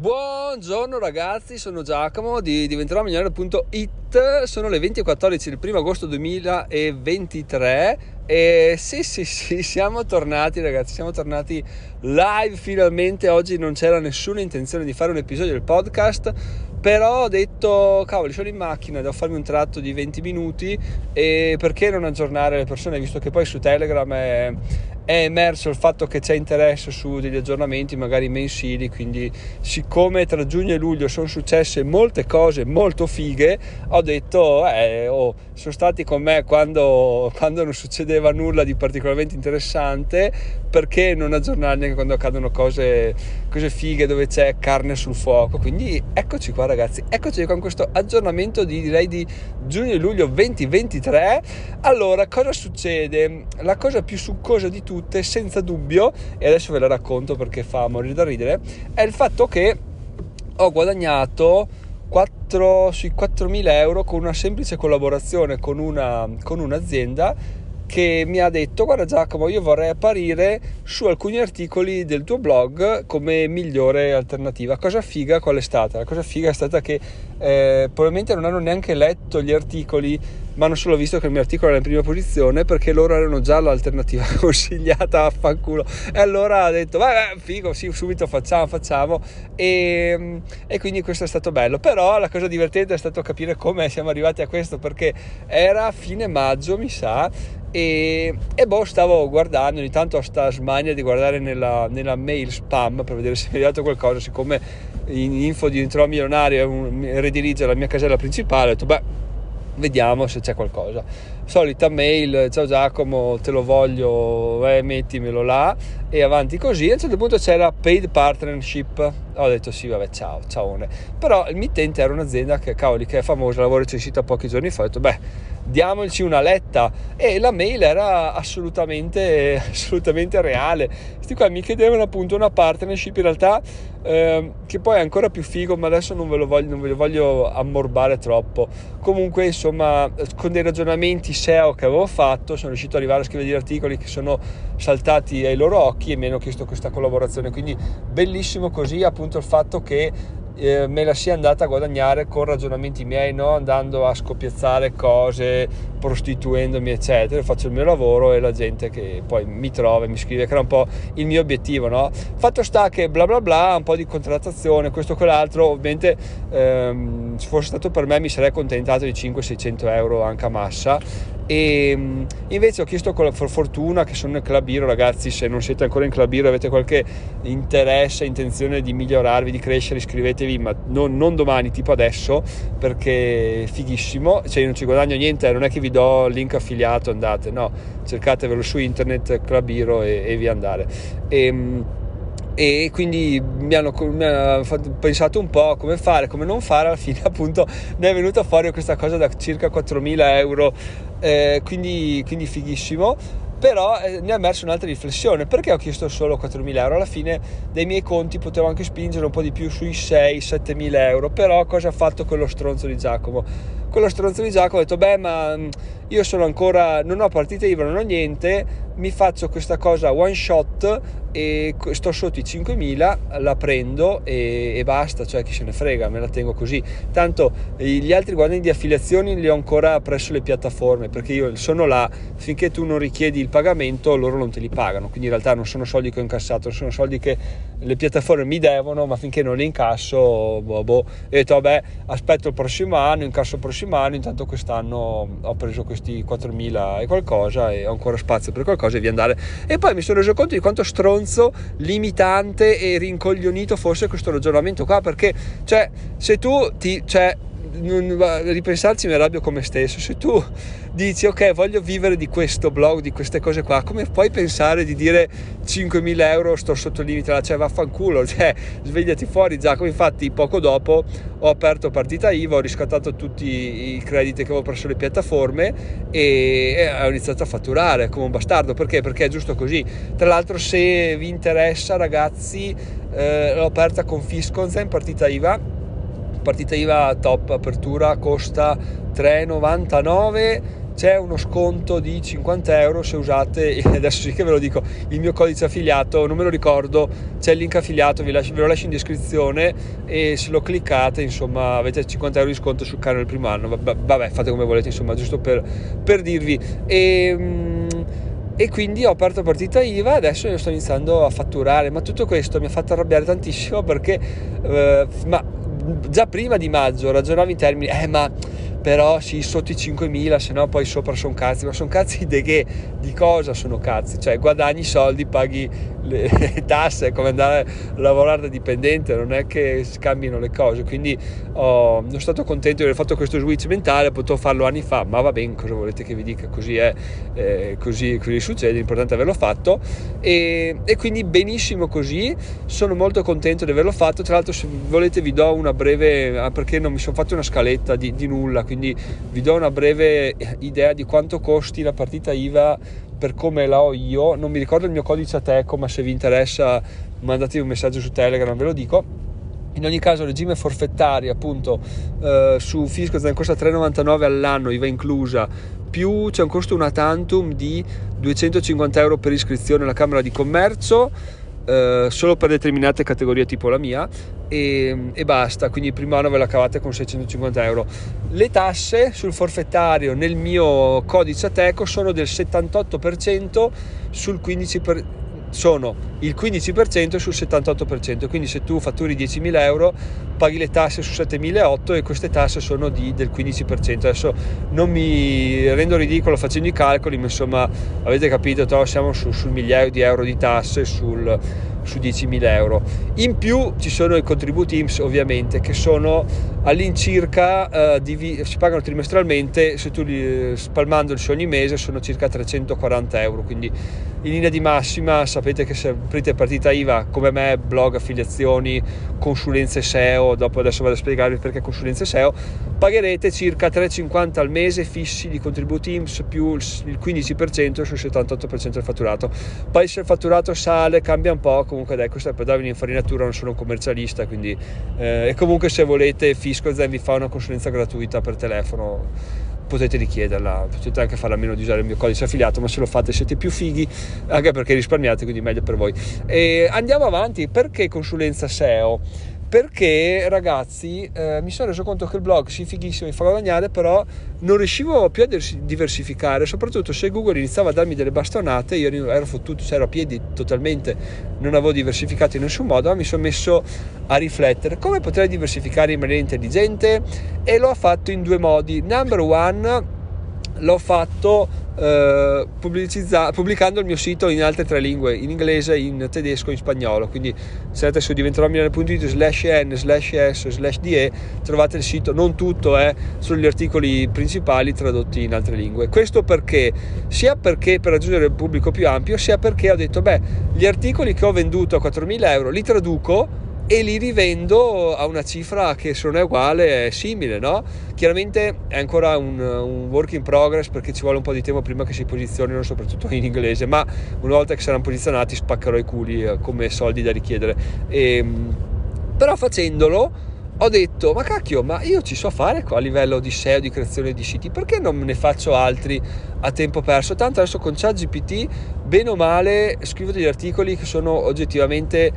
Buongiorno ragazzi, sono Giacomo di diventerò milionario.it, sono le 20.14 del 1 agosto 2023 e sì sì sì siamo tornati ragazzi, siamo tornati live finalmente, oggi non c'era nessuna intenzione di fare un episodio del podcast però ho detto cavoli sono in macchina devo farmi un tratto di 20 minuti e perché non aggiornare le persone? Visto che poi su Telegram è, è emerso il fatto che c'è interesse su degli aggiornamenti magari mensili, quindi siccome tra giugno e luglio sono successe molte cose molto fighe, ho detto, eh, oh, sono stati con me quando, quando non succedeva nulla di particolarmente interessante, perché non aggiornarli anche quando accadono cose, cose fighe dove c'è carne sul fuoco? Quindi eccoci qua ragazzi, eccoci con questo aggiornamento di direi di giugno e luglio 2023. Allora, cosa succede? La cosa più succosa di tutti tutte senza dubbio, e adesso ve la racconto perché fa morire da ridere, è il fatto che ho guadagnato 4, sui 4.000 euro con una semplice collaborazione con, una, con un'azienda che mi ha detto guarda Giacomo io vorrei apparire su alcuni articoli del tuo blog come migliore alternativa. Cosa figa qual è stata? la cosa figa è stata che eh, probabilmente non hanno neanche letto gli articoli ma hanno solo visto che il mio articolo era in prima posizione perché loro erano già l'alternativa consigliata a fanculo e allora ha detto vabbè figo sì subito facciamo facciamo. E, e, quindi questo è stato bello. Però la cosa divertente è stato capire come siamo arrivati a questo perché era fine maggio mi sa e, e boh stavo guardando ogni tanto ho sta smania di guardare nella, nella mail spam per vedere se mi è arrivato qualcosa siccome in info di diventerò milionario redirige la mia casella principale ho detto beh vediamo se c'è qualcosa. Solita mail, ciao Giacomo, te lo voglio, eh, mettimelo là e avanti così. A un certo punto c'era paid partnership, ho detto sì, vabbè, ciao, ciaone. Però il mittente era un'azienda che, cavoli, che è famosa, l'avevo recensita pochi giorni fa, ho detto, beh, diamoci una letta e la mail era assolutamente, assolutamente reale. Questi qua mi chiedevano appunto una partnership in realtà eh, che poi è ancora più figo, ma adesso non ve lo voglio, non ve lo voglio ammorbare troppo. Comunque, insomma, con dei ragionamenti SEO che avevo fatto, sono riuscito ad arrivare a scrivere degli articoli che sono saltati ai loro occhi e mi hanno chiesto questa collaborazione. Quindi bellissimo così appunto il fatto che eh, me la sia andata a guadagnare con ragionamenti miei, no? andando a scoppiazzare cose, prostituendomi, eccetera. Faccio il mio lavoro e la gente che poi mi trova e mi scrive, che era un po' il mio obiettivo. No? Fatto sta che bla bla bla, un po' di contrattazione, questo quell'altro, ovviamente ehm, se fosse stato per me mi sarei accontentato di 500-600 euro anche a massa e mm, invece ho chiesto con la fortuna che sono nel Clubiro ragazzi se non siete ancora in Clubiro avete qualche interesse intenzione di migliorarvi di crescere iscrivetevi ma non, non, domani tipo adesso perché è fighissimo cioè io non ci guadagno niente non è che vi do link affiliato andate no cercatevelo su internet Clubiro e, e via andare. E, mm, e quindi mi hanno, mi hanno, pensato un po' come fare, come non fare, alla fine appunto mi è venuta fuori questa cosa da circa 4.000 euro, eh, quindi, quindi fighissimo. Però eh, ne è emersa un'altra riflessione perché ho chiesto solo 4.000 euro? Alla fine dei miei conti potevo anche spingere un po' di più sui 6-7.000 euro però cosa ha fatto quello stronzo di Giacomo quello stronzo di Giacomo ha detto beh ma io sono ancora non ho partita IVA non ho niente mi faccio questa cosa one shot e sto sotto i 5.000 la prendo e, e, basta cioè chi se ne frega me la tengo così. Tanto gli altri guadagni di affiliazioni li ho ancora presso le piattaforme perché io sono là finché tu non richiedi il pagamento loro non te li pagano. Quindi in realtà non sono soldi che ho incassato sono soldi che le piattaforme mi devono ma finché non li incasso boh, boh. e ho detto vabbè aspetto il prossimo anno incasso il prossimo anno intanto quest'anno ho preso questi 4.000 e qualcosa e ho ancora spazio per qualcosa e via andare. E poi mi sono reso conto di quanto stronzo, limitante e rincoglionito fosse questo ragionamento qua, perché cioè, se tu ti... Cioè, ripensarci mi arrabbio come stesso. Se tu dici ok voglio vivere di questo blog di queste cose qua come puoi pensare di dire 5.000 euro sto sotto il limite là cioè vaffanculo cioè svegliati fuori Giacomo infatti poco dopo ho aperto partita IVA ho riscattato tutti i crediti che avevo presso le piattaforme e, ho iniziato a fatturare come un bastardo. Perché? perché è giusto così. Tra l'altro se vi interessa ragazzi eh, l'ho aperta con Fisconza in partita IVA partita IVA top apertura costa 3,99 c'è uno sconto di 50 euro se usate, adesso sì che ve lo dico, il mio codice affiliato, non me lo ricordo, c'è il link affiliato, ve lo lascio in descrizione e se lo cliccate insomma avete 50 euro di sconto sul canale il primo anno, vabbè fate come volete insomma giusto per, per dirvi. E, ehm, e quindi ho aperto partita IVA adesso io sto iniziando a fatturare ma tutto questo mi ha fatto arrabbiare tantissimo perché eh, ma già prima di maggio ragionavo in termini eh ma però sì sotto i 5.000 se no poi sopra sono cazzi. Ma sono cazzi di che? Di cosa sono cazzi? Cioè guadagni soldi paghi le tasse è come andare a lavorare da dipendente non è che scambino le cose. Quindi oh, sono stato contento di aver fatto questo switch mentale potevo farlo anni fa ma va bene cosa volete che vi dica? Così è eh, così, così, succede l'importante è averlo fatto. E, e quindi benissimo così sono molto contento di averlo fatto. Tra l'altro se volete vi do una breve ah, perché non mi sono fatto una scaletta di, di nulla quindi vi do una breve idea di quanto costi la partita IVA per come la ho io. Non mi ricordo il mio codice Ateco, ma se vi interessa mandatevi un messaggio su Telegram, ve lo dico. In ogni caso, regime forfettario appunto eh, su Fisco costa 3,99 all'anno, IVA inclusa, più c'è un costo una tantum di 250 euro per iscrizione alla Camera di Commercio eh, solo per determinate categorie tipo la mia e, e, basta, quindi il primo anno ve la cavate con 650 euro. Le tasse sul forfettario nel mio codice Ateco sono del 78% sul 15%, sono il 15% sul 78%, quindi se tu fatturi 10.000 euro paghi le tasse su 7.008 e queste tasse sono di, del 15%. Adesso non mi rendo ridicolo facendo i calcoli, ma insomma avete capito, no? siamo su, sul migliaio di euro di tasse sul, su 10.000 euro. In più ci sono i contributi IMSS ovviamente che sono all'incirca, eh, div- si pagano trimestralmente, se tu li spalmandoli ogni mese sono circa 340 euro, quindi in linea di massima sapete che se aprite partita IVA come me, blog, affiliazioni, consulenze SEO, dopo adesso vado a spiegarvi perché consulenze SEO, pagherete circa 3,50 al mese fissi di contributi IMSS più il 15% sul 78% del fatturato. Poi se il fatturato sale, cambia un po', comunque dai, questo è per darvi un'infarinatura, non sono un commercialista, quindi eh, e comunque se volete Fiscozen vi fa una consulenza gratuita per telefono potete richiederla, potete anche farla a meno di usare il mio codice affiliato, ma se lo fate siete più fighi, anche perché risparmiate, quindi meglio per voi. E andiamo avanti, perché consulenza SEO? Perché ragazzi eh, mi sono reso conto che il blog sì fighissimo mi fa guadagnare però non riuscivo più a diversificare soprattutto se Google iniziava a darmi delle bastonate io ero fottuto cioè ero a piedi totalmente non avevo diversificato in nessun modo ma mi sono messo a riflettere come potrei diversificare in maniera intelligente e l'ho fatto in due modi. Number one l'ho fatto eh, pubblicando il mio sito in altre tre lingue, in inglese, in tedesco e in spagnolo. Quindi se andate su diventeromilano.it slash n slash s slash de trovate il sito, non tutto, eh, solo gli articoli principali tradotti in altre lingue. Questo perché? Sia perché per raggiungere il pubblico più ampio, sia perché ho detto, beh, gli articoli che ho venduto a 4.000 euro li traduco e li rivendo a una cifra che se non è uguale è simile, no? Chiaramente è ancora un, un, work in progress perché ci vuole un po' di tempo prima che si posizionino soprattutto in inglese, ma una volta che saranno posizionati spaccherò i culi eh, come soldi da richiedere. E, ehm, però facendolo ho detto ma cacchio ma io ci so fare qua a livello di SEO di creazione di siti perché non ne faccio altri a tempo perso tanto adesso con ChatGPT bene o male scrivo degli articoli che sono oggettivamente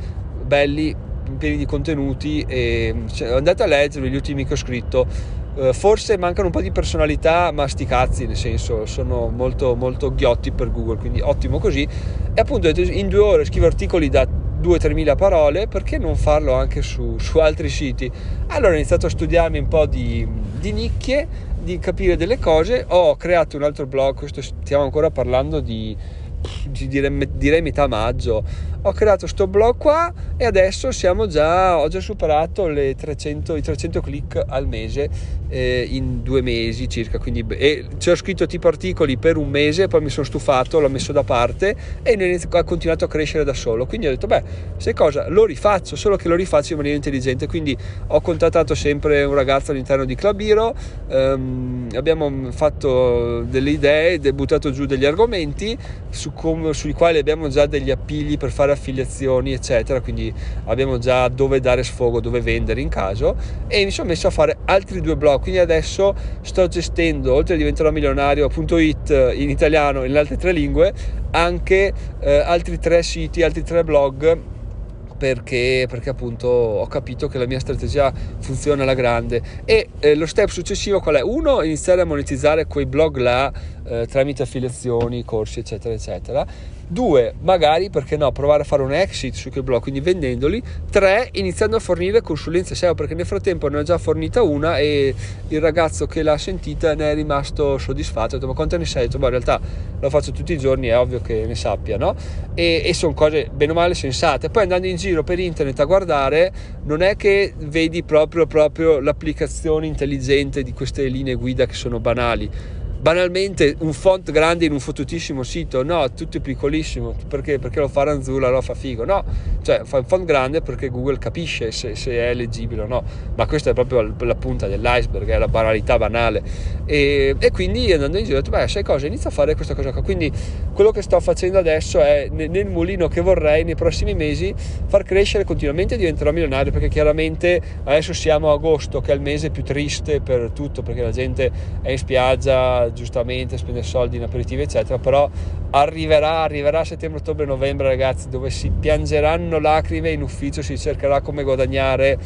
belli pieni di contenuti e cioè, andate a leggere gli ultimi che ho scritto. Uh, forse mancano un po' di personalità ma sti cazzi nel senso sono molto molto ghiotti per Google quindi ottimo così. E appunto in due ore scrivo articoli da 2-3 mila parole perché non farlo anche su, su, altri siti? Allora ho iniziato a studiarmi un po' di, di nicchie di capire delle cose. Ho creato un altro blog questo stiamo ancora parlando di direi, direi metà maggio ho creato questo blog qua e adesso siamo già ho già superato 300, i 300 click al mese eh, in due mesi circa quindi e ci ho scritto tipo articoli per un mese poi mi sono stufato l'ho messo da parte e ha continuato a crescere da solo. Quindi ho detto beh sai cosa lo rifaccio solo che lo rifaccio in maniera intelligente. Quindi ho contattato sempre un ragazzo all'interno di Club Hero ehm, abbiamo fatto delle idee buttato giù degli argomenti su com- sui quali abbiamo già degli appigli per fare affiliazioni, eccetera, quindi abbiamo già dove dare sfogo, dove vendere in caso e mi sono messo a fare altri due blog, quindi adesso sto gestendo, oltre a diventerò milionario.it in italiano e nelle altre tre lingue, anche eh, altri tre siti, altri tre blog perché, perché, appunto ho capito che la mia strategia funziona alla grande. E eh, lo step successivo qual è? Uno, iniziare a monetizzare quei blog là eh, tramite affiliazioni, corsi eccetera eccetera Due, magari, perché no, provare a fare un exit su quel blog, quindi vendendoli. Tre, iniziando a fornire consulenze SEO, perché nel frattempo ne ho già fornita una e il ragazzo che l'ha sentita ne è rimasto soddisfatto. Ho detto, ma quanto ne sei? Ho detto, in realtà lo faccio tutti i giorni, è ovvio che ne sappia, no? E, e sono cose bene o male sensate. Poi andando in giro per internet a guardare, non è che vedi proprio, proprio l'applicazione intelligente di queste linee guida che sono banali banalmente un font grande in un fottutissimo sito, no, tutto è piccolissimo, perché? Perché lo fa Ranzula, lo fa figo, no, cioè fa un font grande perché Google capisce se, se è leggibile o no, ma questa è proprio la punta dell'iceberg, è la banalità banale e, e quindi andando in giro ho detto, beh, sai cosa, inizio a fare questa cosa qua, quindi quello che sto facendo adesso è nel mulino che vorrei nei prossimi mesi far crescere continuamente e diventerò milionario perché chiaramente adesso siamo a agosto che è il mese più triste per tutto perché la gente è in spiaggia giustamente spende soldi in aperitivi eccetera però arriverà arriverà settembre ottobre novembre ragazzi dove si piangeranno lacrime in ufficio si cercherà come guadagnare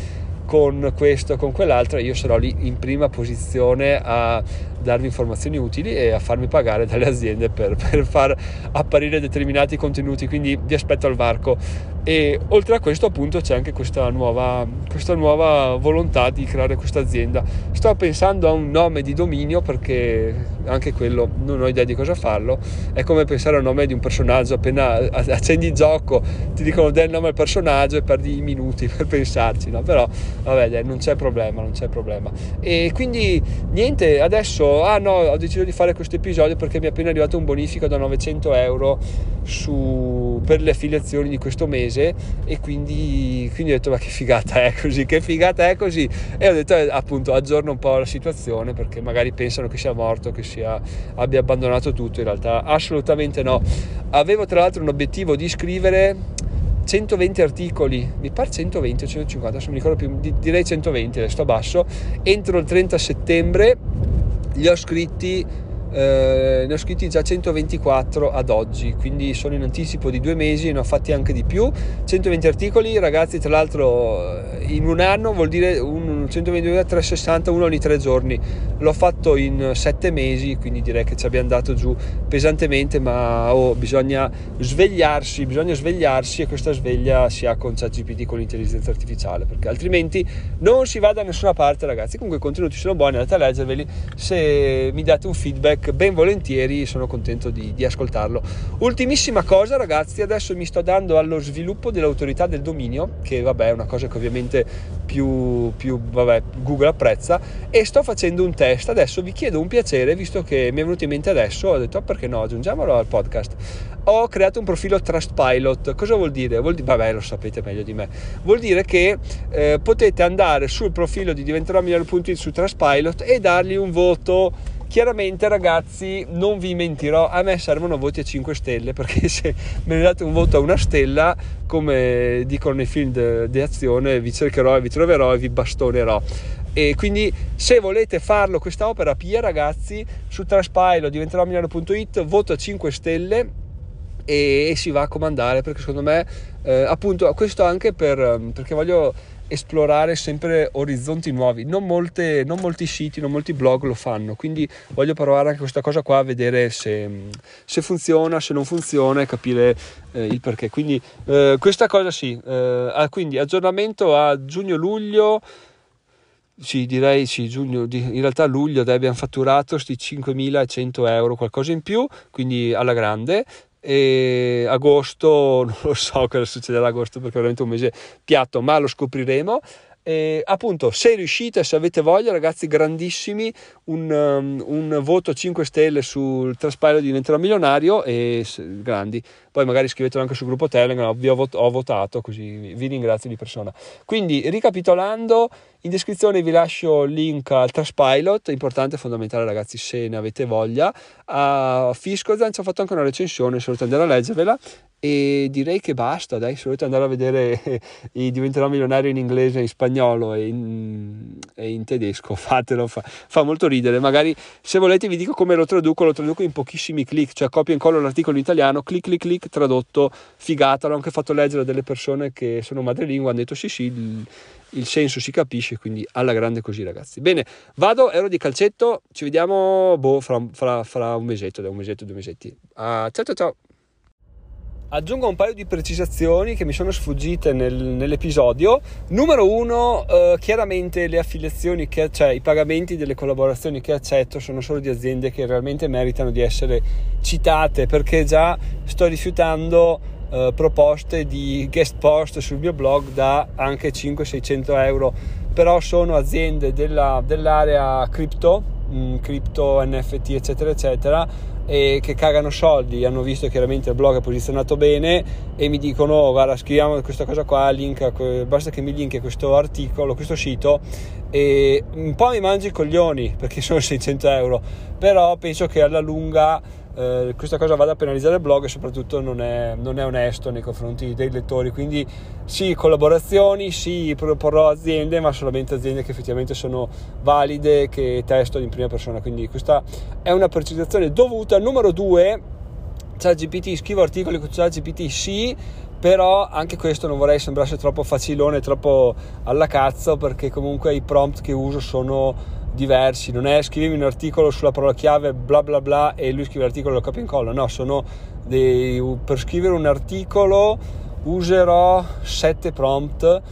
con questo con quell'altro io sarò lì in prima posizione a darvi informazioni utili e a farmi pagare dalle aziende per, per far apparire determinati contenuti. Quindi vi aspetto al varco e oltre a questo appunto c'è anche questa nuova, questa nuova volontà di creare questa azienda. Sto pensando a un nome di dominio perché anche quello non ho idea di cosa farlo. È come pensare al nome di un personaggio appena accendi il gioco ti dicono del nome al personaggio e perdi i minuti per pensarci no? però vabbè dai, non c'è problema non c'è problema. E quindi niente adesso ah no ho deciso di fare questo episodio perché mi è appena arrivato un bonifico da 900 euro su, per le affiliazioni di questo mese e quindi, quindi ho detto ma che figata è così, che figata è così e ho detto eh, appunto aggiorno un po' la situazione perché magari pensano che sia morto, che sia, abbia abbandonato tutto, in realtà assolutamente no. Avevo tra l'altro un obiettivo di scrivere 120 articoli, mi pare 120 o 150, adesso mi ricordo più, direi 120, adesso basso, entro il 30 settembre li ho scritti eh, ne ho scritti già 124 ad oggi, quindi sono in anticipo di due mesi, ne ho fatti anche di più. 120 articoli, ragazzi, tra l'altro in un anno vuol dire un 122 360 uno ogni tre giorni. L'ho fatto in sette mesi, quindi direi che ci abbiamo dato giù pesantemente, ma oh, bisogna svegliarsi, bisogna svegliarsi e questa sveglia si ha con ChatGPT con l'intelligenza artificiale, perché altrimenti non si va da nessuna parte, ragazzi. Comunque i contenuti sono buoni, andate a leggerveli. Se mi date un feedback ben volentieri, sono contento di, di, ascoltarlo. Ultimissima cosa ragazzi, adesso mi sto dando allo sviluppo dell'autorità del dominio, che vabbè è una cosa che ovviamente più, più vabbè, Google apprezza, e sto facendo un test. Adesso vi chiedo un piacere, visto che mi è venuto in mente adesso, ho detto oh, perché no, aggiungiamolo al podcast. Ho creato un profilo Trustpilot, cosa vuol dire? Vuol dire vabbè lo sapete meglio di me, vuol dire che eh, potete andare sul profilo di diventerò migliore.it su Trustpilot e dargli un voto Chiaramente ragazzi non vi mentirò, a me servono voti a 5 stelle perché se me ne date un voto a una stella, come dicono nei film di azione, vi cercherò e vi troverò e vi bastonerò. E quindi se volete farlo questa opera pia ragazzi su Traspilo diventerò milano.it voto a 5 stelle e, si va a comandare perché secondo me eh, appunto questo anche per, perché voglio esplorare sempre orizzonti nuovi. Non, molte, non, molti siti, non molti blog lo fanno, quindi voglio provare anche questa cosa qua vedere se, se funziona, se non funziona e capire eh, il perché. Quindi eh, questa cosa sì, eh, quindi aggiornamento a giugno-luglio. Sì, direi sì, giugno, in realtà luglio abbiamo fatturato questi 5.100 euro, qualcosa in più, quindi alla grande e agosto non lo so cosa succederà agosto perché è veramente un mese piatto ma lo scopriremo e appunto se riuscite se avete voglia ragazzi grandissimi un, um, un voto 5 stelle sul Traspilot diventerò milionario e grandi poi magari scrivetelo anche sul gruppo Telegram, vi ho, vot- ho votato, così vi ringrazio di persona. Quindi, ricapitolando, in descrizione vi lascio il link al Traspilot, importante e fondamentale ragazzi se ne avete voglia. A Fiscozan ci ho fatto anche una recensione, se volete andare a leggervela. E direi che basta, dai, se volete andare a vedere i diventerò milionario in inglese, in spagnolo e in, e in tedesco, fatelo, fa, fa, molto ridere. Magari se volete vi dico come lo traduco, lo traduco in pochissimi clic, cioè copio e incollo l'articolo in italiano, clic clic clic, tradotto, figata, l'ho anche fatto leggere a delle persone che sono madrelingua, hanno detto sì sì, il, il senso si capisce, quindi alla grande così ragazzi. Bene, vado, ero di calcetto, ci vediamo boh, fra, fra, fra un mesetto, da un mesetto, due mesetti. Uh, ciao ciao ciao! Aggiungo un paio di precisazioni che mi sono sfuggite nel, nell'episodio. Numero uno, eh, chiaramente le affiliazioni, che, cioè i pagamenti delle collaborazioni che accetto sono solo di aziende che realmente meritano di essere citate perché già sto rifiutando eh, proposte di guest post sul mio blog da anche 500-600 euro. Però sono aziende della, dell'area cripto, mm, cripto, NFT, eccetera, eccetera e che cagano soldi, hanno visto chiaramente il blog è posizionato bene e mi dicono oh, guarda scriviamo questa cosa qua, link, basta che mi linki questo articolo, questo sito e un po' mi mangi i coglioni perché sono 600 euro, però penso che alla lunga eh, questa cosa vada a penalizzare il blog e soprattutto non è, non è, onesto nei confronti dei lettori. Quindi sì, collaborazioni, sì, proporrò aziende, ma solamente aziende che effettivamente sono valide, che testo in prima persona. Quindi questa è una precisazione dovuta. Numero due, ChatGPT, scrivo articoli con ChatGPT, sì, però anche questo non vorrei sembrasse troppo facilone, troppo alla cazzo, perché comunque i prompt che uso sono diversi, non è scrivimi un articolo sulla parola chiave bla bla bla e lui scrive l'articolo e lo copia e incolla, no, sono dei, per scrivere un articolo userò sette prompt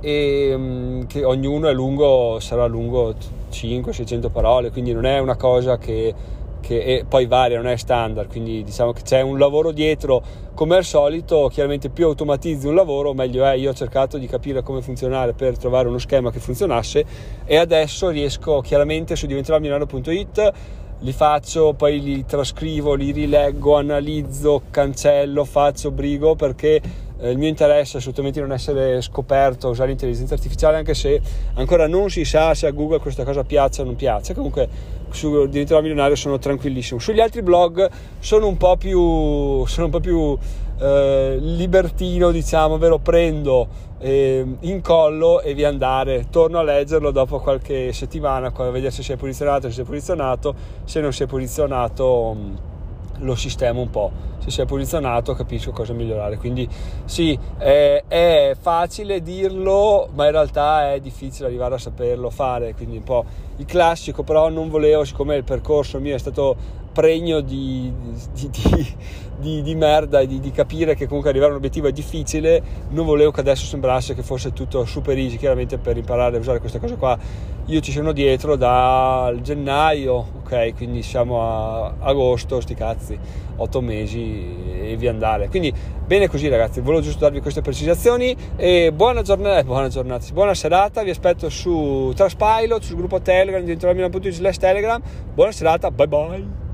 e mm, che ognuno è lungo, sarà lungo 500-600 parole, quindi non è una cosa che che poi varia, non è standard, quindi diciamo che c'è un lavoro dietro, come al solito, chiaramente più automatizzi un lavoro meglio è, io ho cercato di capire come funzionare per trovare uno schema che funzionasse e adesso riesco chiaramente su diventeromilano.it li faccio, poi li trascrivo, li rileggo, analizzo, cancello, faccio brigo perché eh, il mio interesse assolutamente non essere scoperto a usare l'intelligenza artificiale anche se ancora non si sa se a Google questa cosa piace o non piace comunque su Diventerò Milionario sono tranquillissimo. Sugli altri blog sono un po' più, sono un po più eh, libertino diciamo ovvero prendo eh, incollo e via andare. Torno a leggerlo dopo qualche settimana a vedere se si è posizionato se si è posizionato. Se non si è posizionato lo sistema un po'. Se si è posizionato capisco cosa migliorare. Quindi sì, è, è, facile dirlo, ma in realtà è difficile arrivare a saperlo fare. Quindi un po' il classico, però non volevo, siccome il percorso mio è stato pregno di, di, di, di merda e di, capire che comunque arrivare a un obiettivo è difficile, non volevo che adesso sembrasse che fosse tutto super easy, chiaramente per imparare a usare questa cosa qua io ci sono dietro dal gennaio, ok, quindi siamo a agosto, sti cazzi, otto mesi e via andare. Quindi bene così ragazzi, volevo giusto darvi queste precisazioni e buona giornata, buona giornata, buona serata, vi aspetto su Traspilot, sul gruppo Telegram, dentro la mia slash Telegram, buona serata, bye bye.